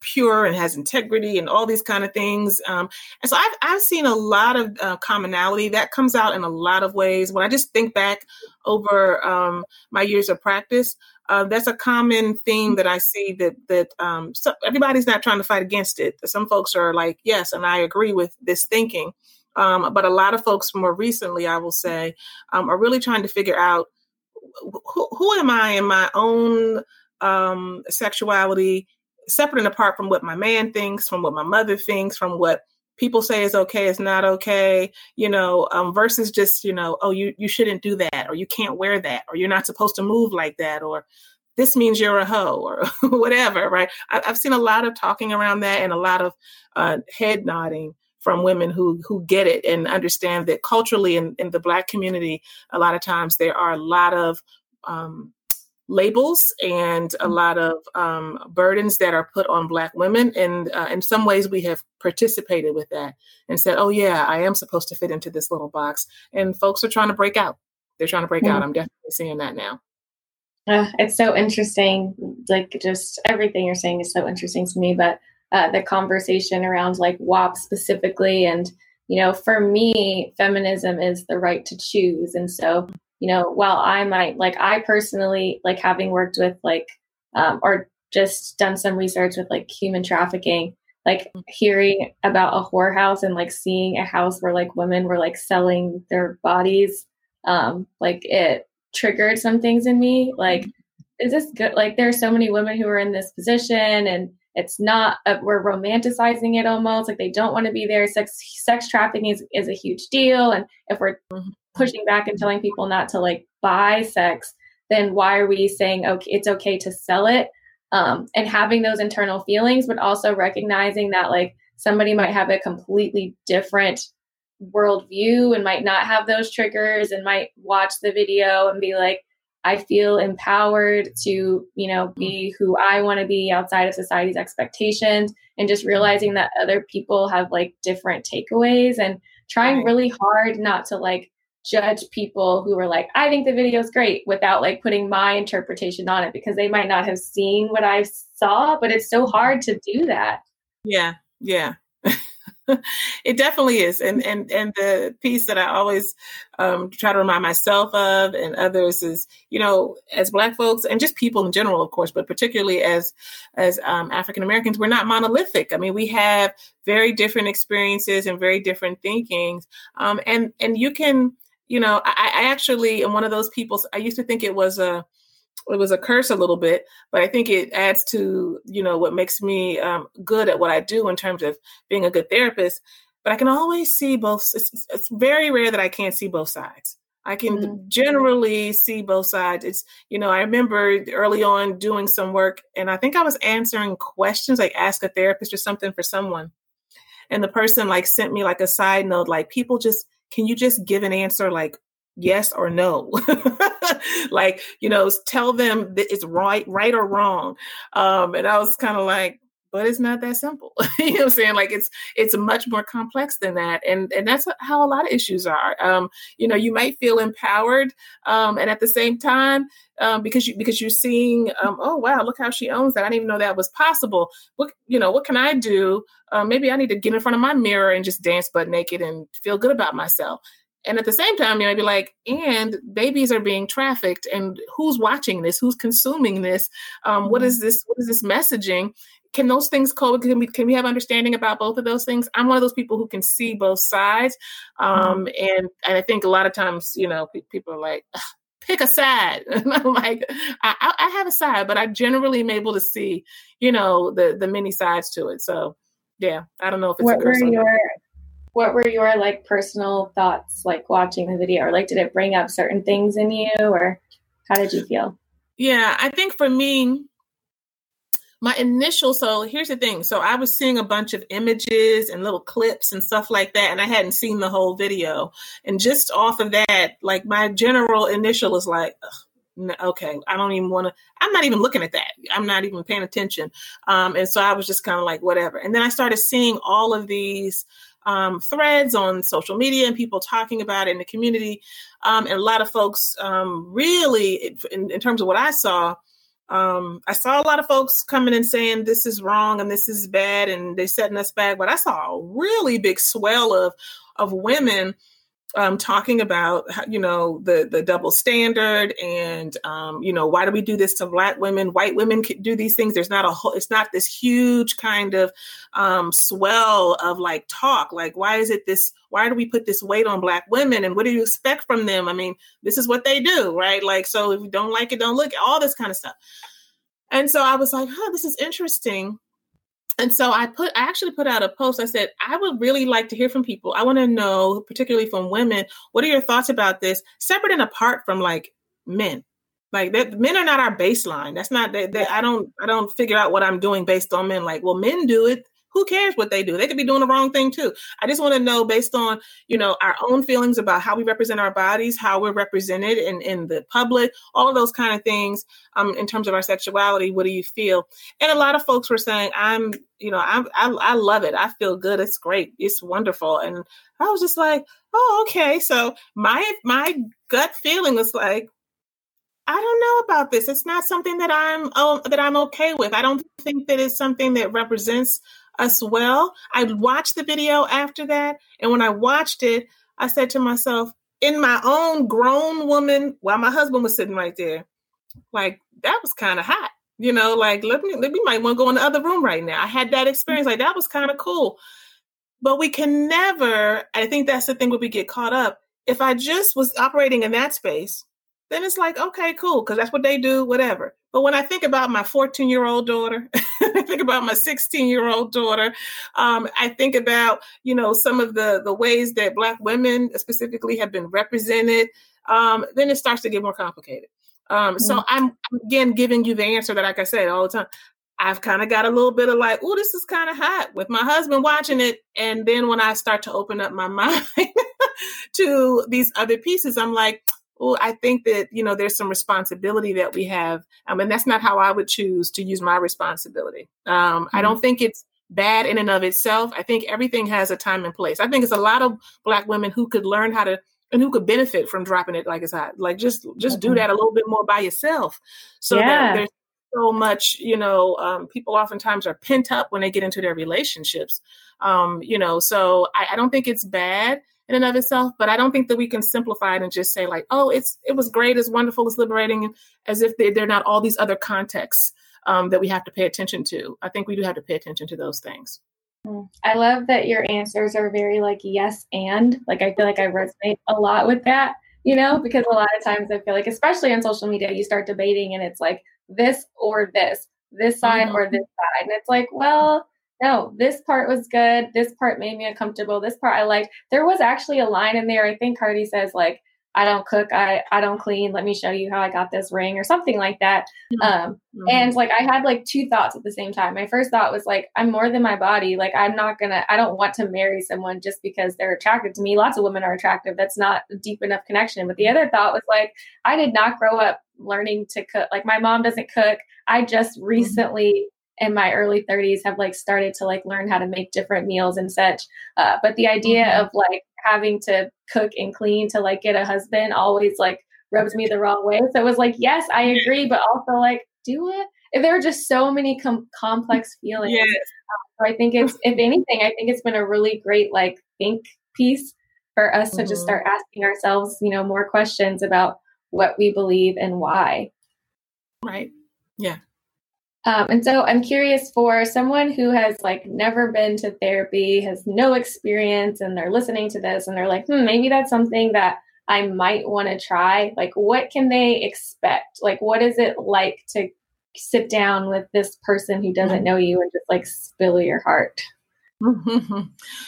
pure and has integrity and all these kind of things. Um, and so I've, I've seen a lot of uh, commonality that comes out in a lot of ways. When I just think back over um, my years of practice, uh, that's a common theme that I see that that um, so everybody's not trying to fight against it. Some folks are like, yes, and I agree with this thinking. Um, but a lot of folks more recently, I will say, um, are really trying to figure out who, who am I in my own um, sexuality, separate and apart from what my man thinks, from what my mother thinks, from what people say is okay is not okay you know um, versus just you know oh you you shouldn't do that or you can't wear that or you're not supposed to move like that or this means you're a hoe or (laughs) whatever right? I, have seen a lot of talking around that and a lot of uh, head nodding from women who who get it and understand that culturally in, in the black community a lot of times there are a lot of um, labels and a mm. lot of um, burdens that are put on Black women. And uh, in some ways, we have participated with that and said, oh, yeah, I am supposed to fit into this little box. And folks are trying to break out. They're trying to break mm-hmm. out. I'm definitely seeing that now. Uh, it's so interesting. Like, just everything you're saying is so interesting to me. But uh, the conversation around like WAP specifically and you know, for me, feminism is the right to choose. And so you know, while I might like, I personally like having worked with like, um, or just done some research with like human trafficking, like hearing about a whorehouse and like seeing a house where like women were like selling their bodies, um, like it triggered some things in me. Like, is this good? Like, there are so many women who are in this position and it's not a, we're romanticizing it almost like they don't want to be there sex sex trafficking is, is a huge deal and if we're mm-hmm. pushing back and telling people not to like buy sex then why are we saying okay it's okay to sell it um, and having those internal feelings but also recognizing that like somebody might have a completely different worldview and might not have those triggers and might watch the video and be like I feel empowered to, you know, be mm-hmm. who I want to be outside of society's expectations and just mm-hmm. realizing that other people have like different takeaways and trying really hard not to like judge people who are like, I think the video is great without like putting my interpretation on it because they might not have seen what I saw, but it's so hard mm-hmm. to do that. Yeah. Yeah. (laughs) it definitely is. And and and the piece that i always um, try to remind myself of and others is you know as black folks and just people in general of course but particularly as as um, african americans we're not monolithic. I mean we have very different experiences and very different thinkings. Um, and and you can you know I, I actually am one of those people i used to think it was a it was a curse a little bit, but I think it adds to you know what makes me um, good at what I do in terms of being a good therapist. But I can always see both. It's, it's very rare that I can't see both sides. I can mm-hmm. generally see both sides. It's you know I remember early on doing some work, and I think I was answering questions like ask a therapist or something for someone, and the person like sent me like a side note like people just can you just give an answer like yes or no. (laughs) Like you know tell them that it's right right or wrong. Um and i was kind of like but it's not that simple. (laughs) You know what i'm saying? Like it's it's much more complex than that and and that's how a lot of issues are. Um you know you might feel empowered um and at the same time um because you because you're seeing um oh wow look how she owns that. I didn't even know that was possible. What you know what can i do? Um, maybe i need to get in front of my mirror and just dance butt naked and feel good about myself and at the same time, you might be like, and babies are being trafficked, and who's watching this? Who's consuming this? Um, what is mm-hmm. this? What is this messaging? Can those things co? Can we, can we have understanding about both of those things? I'm one of those people who can see both sides, um, mm-hmm. and and I think a lot of times, you know, people are like, pick a side. (laughs) And I'm like, I, I, have a side, but I generally am able to see, you know, the the many sides to it. So, yeah, I don't know if it's what were your what were your like personal thoughts like watching the video? Or like did it bring up certain things in you? Or how did you feel? Yeah i think for me my initial so here's the thing. So i was seeing a bunch of images and little clips and stuff like that and i hadn't seen the whole video. And just off of that like my general initial is like okay i don't even want to i'm not even looking at that. I'm not even paying attention. Um, and so i was just kind of like whatever. And then i started seeing all of these um, threads on social media and people talking about it in the community. Um, and a lot of folks um, really, in, in, terms of what I saw, um, I saw a lot of folks coming and saying this is wrong and this is bad and they're setting us back. But I saw a really big swell of of women um, talking about you know the the double standard and um, you know why do we do this to black women? White women can do these things. There's not a whole it's not this huge kind of um, swell of like talk. Like why is it this why do we put this weight on black women and what do you expect from them? I mean this is what they do right? Like so if you don't like it don't look all this kind of stuff. And so i was like huh this is interesting and so I put, I actually put out a post. I said, I would really like to hear from people. I want to know, particularly from women, what are your thoughts about this, separate and apart from like men? Like that, men are not our baseline. That's not that. I don't, I don't figure out what I'm doing based on men. Like, well, men do it who cares what they do? They could be doing the wrong thing too. I just want to know based on, you know, our own feelings about how we represent our bodies, how we're represented in, in the public, all of those kind of things um, in terms of our sexuality. What do you feel? And a lot of folks were saying, I'm, you know, I'm, I, I love it. I feel good. It's great. It's wonderful. And I was just like, oh, okay. So my, my gut feeling was like, I don't know about this. It's not something that I'm oh, that I'm okay with. I don't think that it's something that represents us well. I watched the video after that. And when I watched it, I said to myself, in my own grown woman, while my husband was sitting right there, like that was kind of hot. You know, like let me let me might want to go in the other room right now. I had that experience, like that was kind of cool. But we can never, I think that's the thing where we get caught up. If I just was operating in that space then it's like, okay, cool, because that's what they do, whatever. But when I think about my 14 year old daughter, (laughs) I think about my 16 year old daughter, um, I think about, you know, some of the, the ways that Black women specifically have been represented, um, then it starts to get more complicated. Um, mm-hmm. So I'm, again giving you the answer that, like I said all the time, I've kind of got a little bit of like, oh, this is kind of hot with my husband watching it. And then when I start to open up my (laughs) mind to these other pieces, I'm like, well, I think that, you know, there's some responsibility that we have. Um, and that's not how I would choose to use my responsibility. Um, mm-hmm. I don't think it's bad in and of itself. I think everything has a time and place. I think it's a lot of Black women who could learn how to and who could benefit from dropping it like it's hot. Like just just do mm-hmm. that a little bit more by yourself, so yeah. there's so much. You know, um, people oftentimes are pent up when they get into their relationships. Um, you know, so I, I don't think it's bad in and of itself, but I don't think that we can simplify it and just say like, oh, it's it was great, it's wonderful, it's liberating, as if they, they're not all these other contexts um, that we have to pay attention to. I think we do have to pay attention to those things. Hmm. I love that your answers are very like yes and like I feel like I resonate a lot with that, you know, because a lot of times I feel like especially on social media you start debating and it's like this or this, this side mm-hmm. or this side. And it's like, well, no, this part was good. This part made me uncomfortable. This part I liked. There was actually a line in there. I think Cardi says like, I don't cook, I, I don't clean. Let me show you how I got this ring or something like that. Mm-hmm. Um, mm-hmm. and like I had like two thoughts at the same time. My first thought was like, I'm more than my body. Like I'm not gonna, I don't want to marry someone just because they're attracted to me. Lots of women are attractive. That's not a deep enough connection. But the other thought was like, I did not grow up learning to cook. Like my mom doesn't cook. I just mm-hmm. recently in my early 30s have like started to like learn how to make different meals and such uh, but the idea mm-hmm. of like having to cook and clean to like get a husband always like rubs me the wrong way so it was like yes i agree but also like do it if there are just so many com- complex feelings yes. um, so i think it's if anything i think it's been a really great like think piece for us mm-hmm. to just mm-hmm. start asking ourselves you know more questions about what we believe and why right yeah um, and so I'm curious for someone who has like never been to therapy, has no experience, and they're listening to this and they're like, hmm, maybe that's something that I might want to try. Like, what can they expect? Like, what is it like to sit down with this person who doesn't know you and just like spill your heart? Mm-hmm.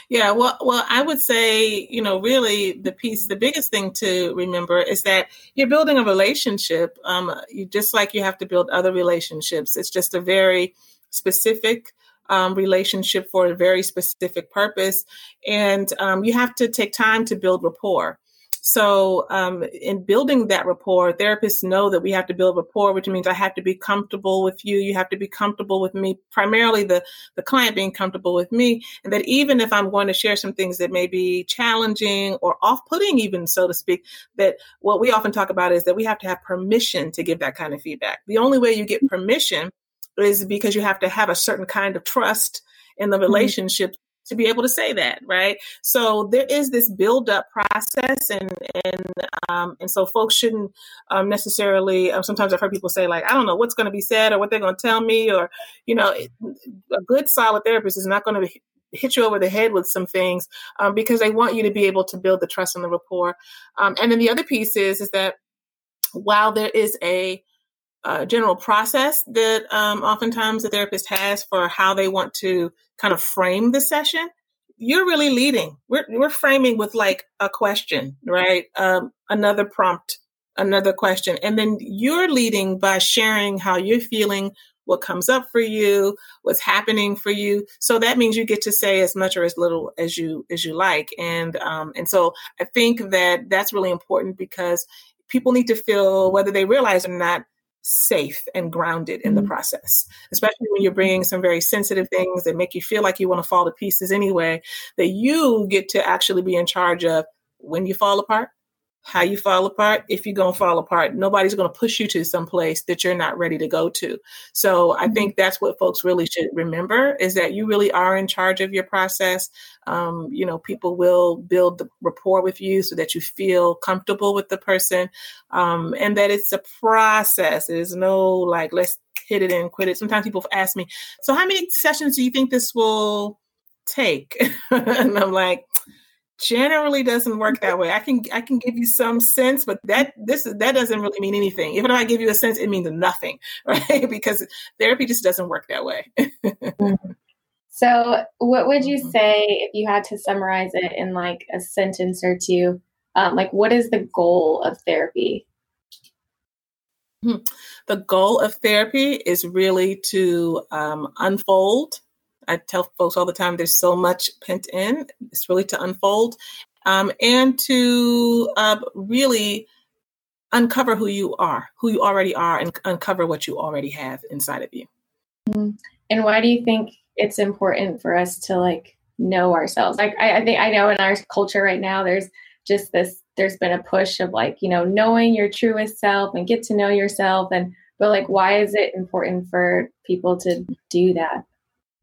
Yeah, well, well, I would say, you know, really the piece, the biggest thing to remember is that you're building a relationship. Um, you just like you have to build other relationships. It's just a very specific um, relationship for a very specific purpose, and um, you have to take time to build rapport. So, um, in building that rapport, therapists know that we have to build rapport, which means I have to be comfortable with you. You have to be comfortable with me, primarily the, the client being comfortable with me. And that even if I'm going to share some things that may be challenging or off putting, even so to speak, that what we often talk about is that we have to have permission to give that kind of feedback. The only way you get permission is because you have to have a certain kind of trust in the mm-hmm. relationship to be able to say that, right? So there is this build up process, and and um, and so folks shouldn't um, necessarily. Um, sometimes I've heard people say like, I don't know what's going to be said or what they're going to tell me, or you know, a good solid therapist is not going to hit you over the head with some things um, because they want you to be able to build the trust and the rapport. Um, and then the other piece is is that while there is a uh, general process that um, oftentimes the therapist has for how they want to kind of frame the session, you're really leading. We're, we're framing with like a question, right? Um, another prompt, another question. And then you're leading by sharing how you're feeling, what comes up for you, what's happening for you. So that means you get to say as much or as little as you as you like. And um, and so I think that that's really important because people need to feel whether they realize or not safe and grounded in the mm-hmm. process, especially when you're bringing some very sensitive things that make you feel like you want to fall to pieces anyway, that you get to actually be in charge of when you fall apart, how you fall apart, if you're going to fall apart. Nobody's going to push you to some place that you're not ready to go to. So I mm-hmm. think that's what folks really should remember is that you really are in charge of your process. Um, you know, people will build the rapport with you so that you feel comfortable with the person um, and that it's a process. There's no like, let's hit it and quit it. Sometimes people ask me, so how many sessions do you think this will take? (laughs) and I'm like, generally doesn't work that way. I can I can give you some sense, but that this is that doesn't really mean anything. Even if I give you a sense, it means nothing, (laughs) right? because therapy just doesn't work that way. Mm-hmm. so, what would you mm-hmm. say if you had to summarize it in like a sentence or two? Um, like, what is the goal of therapy? Hmm. The goal of therapy is really to um, unfold I tell folks all the time there's so much pent in. It's really to unfold um, and to uh, really uncover who you are, who you already are, and uncover what you already have inside of you. Mm-hmm. And why do you think it's important for us to like know ourselves? Like I, I think I know in our culture right now, there's just this. There's been a push of like you know knowing your truest self and get to know yourself and but like why is it important for people to do that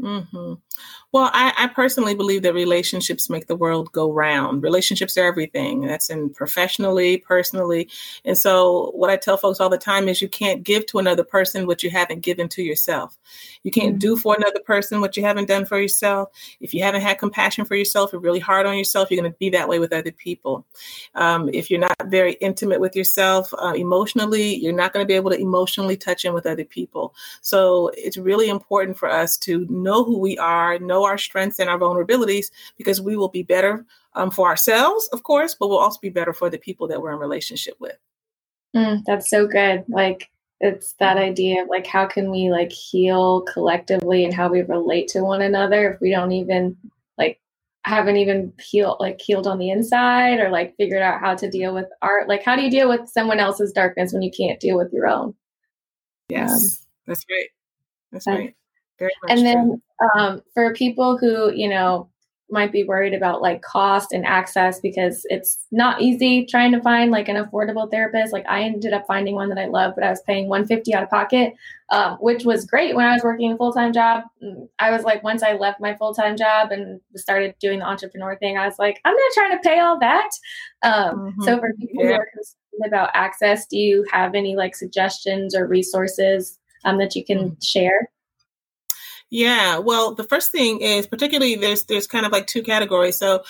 Mm-hmm. Well, I, I, personally believe that relationships make the world go round. Relationships are everything. That's in professionally, personally. And so, what I tell folks all the time is you can't give to another person what you haven't given to yourself. You can't mm-hmm. do for another person what you haven't done for yourself. If you haven't had compassion for yourself, you're really hard on yourself, you're going to be that way with other people. Um, if you're not very intimate with yourself uh, emotionally, you're not going to be able to emotionally touch in with other people. So, it's really important for us to know who we are, know our strengths and our vulnerabilities, because we will be better um, for ourselves, of course, but we'll also be better for the people that we're in relationship with. Mm, that's so good. Like it's that idea of like how can we like heal collectively and how we relate to one another if we don't even like haven't even healed like healed on the inside or like figured out how to deal with art like how do you deal with someone else's darkness when you can't deal with your own yes um, that's right that's right and then um, for people who, you know, might be worried about like cost and access because it's not easy trying to find like an affordable therapist. Like I ended up finding one that I love, but I was paying 150 out of pocket, um, which was great when I was working a full time job. Mm, I was like, once I left my full time job and started doing the entrepreneur thing, I was like, I'm not trying to pay all that. Um, mm-hmm. So for people yeah. who are concerned about access, do you have any like suggestions or resources um, that you can mm-hmm. share? Yeah, well, the first thing is particularly there's there's kind of like two categories. So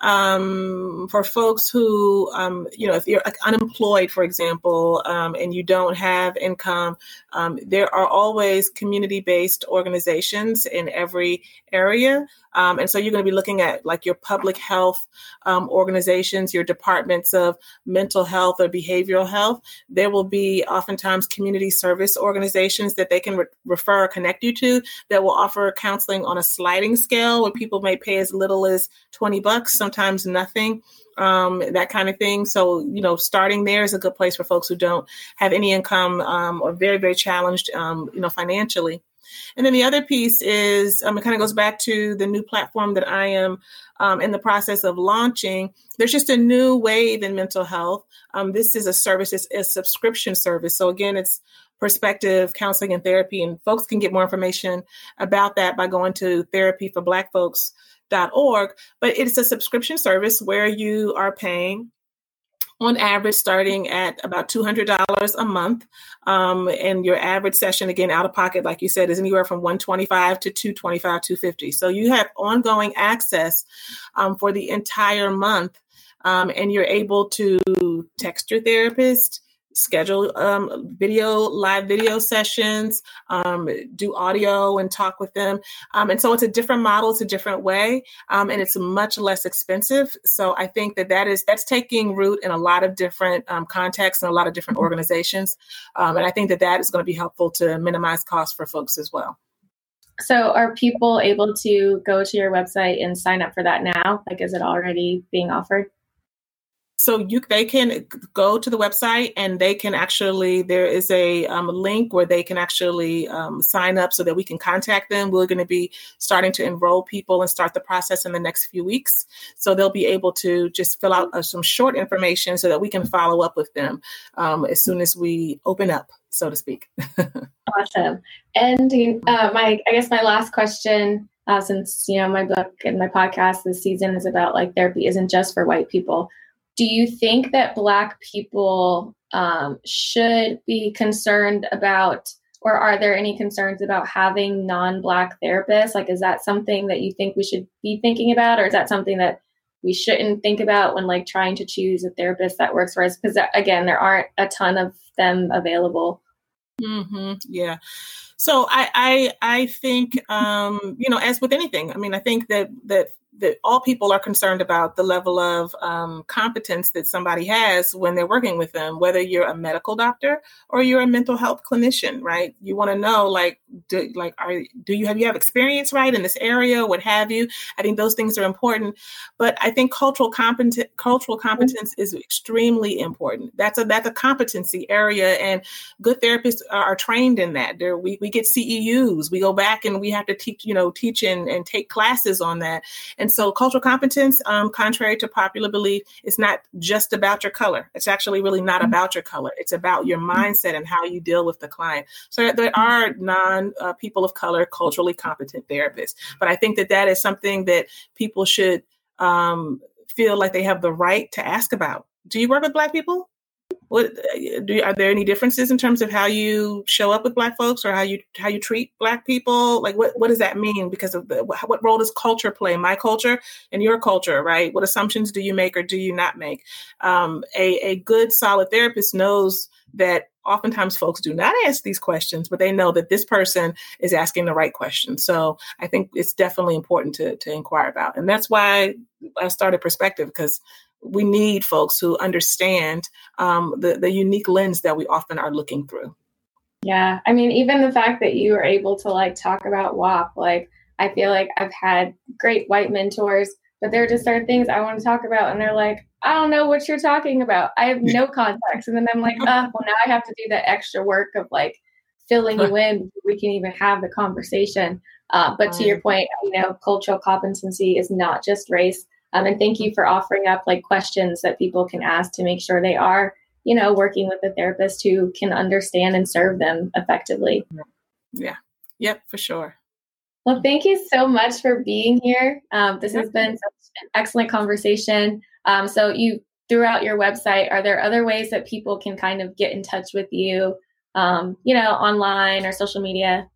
um, for folks who, um, you know, if you're unemployed, for example, um, and you don't have income, um, there are always community based organizations in every area. Um, and so you're going to be looking at like your public health um, organizations, your departments of mental health or behavioral health. There will be oftentimes community service organizations that they can re- refer or connect you to that will offer counseling on a sliding scale where people may pay as little as 20 bucks, sometimes nothing. Um, that kind of thing. So, you know, starting there is a good place for folks who don't have any income um, or very, very challenged, um, you know, financially. And then the other piece is um, it kind of goes back to the new platform that I am um, in the process of launching. There's just a new wave in mental health. Um, this is a service, it's a subscription service. So again, it's perspective counseling and therapy, and folks can get more information about that by going to therapyforblackfolks.org. But it's a subscription service where you are paying on average starting at about $200 a month. Um, and your average session again out of pocket like you said is anywhere from 125 to 225 250 so you have ongoing access um, for the entire month um, and you're able to text your therapist schedule um, video live video sessions um, do audio and talk with them. Um, and so it's a different model it's a different way um, and it's much less expensive. So i think that that is that's taking root in a lot of different um, contexts and a lot of different organizations. Um, and i think that that is going to be helpful to minimize costs for folks as well. So are people able to go to your website and sign up for that now? Like is it already being offered so you they can go to the website and they can actually there is a um, link where they can actually um, sign up so that we can contact them. We're going to be starting to enroll people and start the process in the next few weeks. So they'll be able to just fill out uh, some short information so that we can follow up with them um, as soon as we open up, so to speak. (laughs) awesome. And uh, my I guess my last question. Uh, since you know my book and my podcast this season is about like therapy isn't just for white people do you think that Black people um, should be concerned about, or are there any concerns about having non Black therapists? Like, is that something that you think we should be thinking about, or is that something that we shouldn't think about when like trying to choose a therapist that works for us because again there aren't a ton of them available mm-hmm. yeah so I, I i think um you know as with anything i mean i think that that that all people are concerned about the level of um, competence that somebody has when they're working with them, whether you're a medical doctor or you're a mental health clinician, right? You want to know, like, do, like, are do you have you have experience, right, in this area, what have you? I think those things are important, but I think cultural competence cultural competence is extremely important. That's a that's a competency area, and good therapists are, are trained in that. There, we we get CEUs, we go back and we have to teach, you know, teach and, and take classes on that. And so, cultural competence, um, contrary to popular belief, is not just about your color. It's actually really not mm-hmm. about your color. It's about your mindset and how you deal with the client. So, there are non uh, people of color culturally competent therapists. But I think that that is something that people should um, feel like they have the right to ask about. Do you work with Black people? What do are there any differences in terms of how you show up with Black folks or how you how you treat Black people? Like what what does that mean? Because of the, what role does culture play? My culture and your culture, right? What assumptions do you make or do you not make? Um, a a good solid therapist knows that oftentimes folks do not ask these questions, but they know that this person is asking the right question. So I think it's definitely important to to inquire about, and that's why I started Perspective because we need folks who understand um, the, the unique lens that we often are looking through. Yeah. I mean, even the fact that you were able to like talk about WAP, like, I feel like I've had great white mentors, but there are just certain things I want to talk about. And they're like, I don't know what you're talking about. I have no context. And then I'm like, oh, well, now I have to do the extra work of like filling you (laughs) in. We can even have the conversation. Uh, but to your point, you know, cultural competency is not just race. Um, and thank you for offering up like questions that people can ask to make sure they are, you know, working with a therapist who can understand and serve them effectively. Yeah. Yep, for sure. Well, thank you so much for being here. Um, this has been such an excellent conversation. Um, so you throughout your website. Are there other ways that people can kind of get in touch with you, um, you know, online or social media?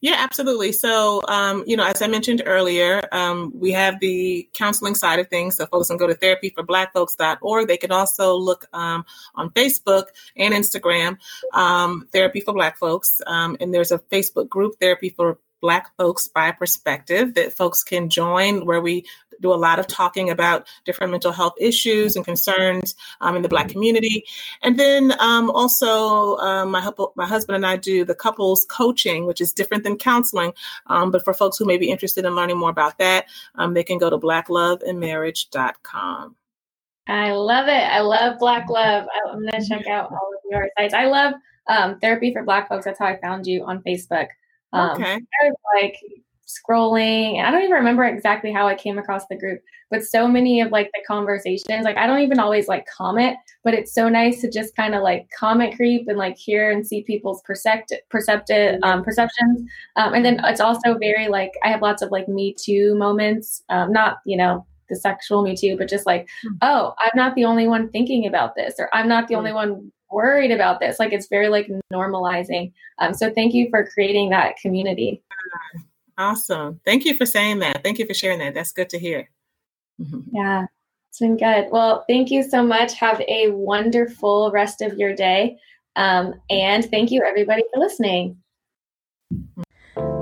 Yeah, absolutely. So, um, you know, as I mentioned earlier, um, we have the counseling side of things. So, folks can go to therapyforblackfolks.org. They can also look um, on Facebook and Instagram, um, Therapy for Black Folks. Um, and there's a Facebook group, Therapy for Black Folks by Perspective, that folks can join where we do a lot of talking about different mental health issues and concerns um, in the Black community. And then um, also, um, my, my husband and I do the couples coaching, which is different than counseling. Um, but for folks who may be interested in learning more about that, um, they can go to blackloveandmarriage.com. I love it. I love Black Love. I'm going to check out all of your sites. I love um, Therapy for Black Folks. That's how I found you on Facebook. Um, okay. Like scrolling. And I don't even remember exactly how I came across the group, but so many of like the conversations, like I don't even always like comment, but it's so nice to just kind of like comment creep and like hear and see people's perceptive, perceptive um, perceptions. Um, and then it's also very like I have lots of like Me Too moments, um, not you know the sexual Me Too, but just like, hmm. oh, I'm not the only one thinking about this, or I'm not the only one worried about this. Like it's very like normalizing. Um, so thank you for creating that community. Awesome. Thank you for saying that. Thank you for sharing that. That's good to hear. (laughs) Yeah, it's been good. Well, thank you so much. Have a wonderful rest of your day. Um, and thank you, everybody, for listening.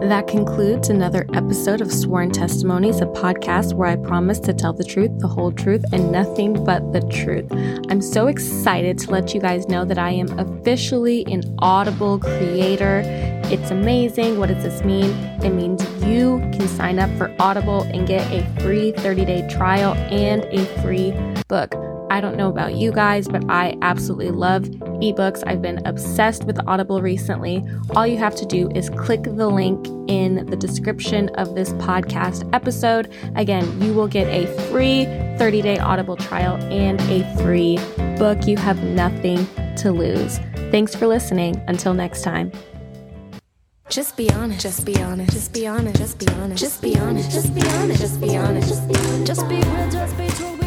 That concludes another episode of Sworn Testimonies, a podcast where I promise to tell the truth, the whole truth, and nothing but the truth. I'm so excited to let you guys know that I am officially an Audible creator. It's amazing. What does this mean? It means you can sign up for Audible and get a free 30 day trial and a free book. I don't know about you guys, but I absolutely love ebooks. I've been obsessed with Audible recently. All you have to do is click the link in the description of this podcast episode. Again, you will get a free 30 day Audible trial and a free book. You have nothing to lose. Thanks for listening. Until next time. Just be honest. Just be honest. Just be honest. Just be honest. Just be honest. Just be honest. Just be honest. Just be honest. Real. Just be true.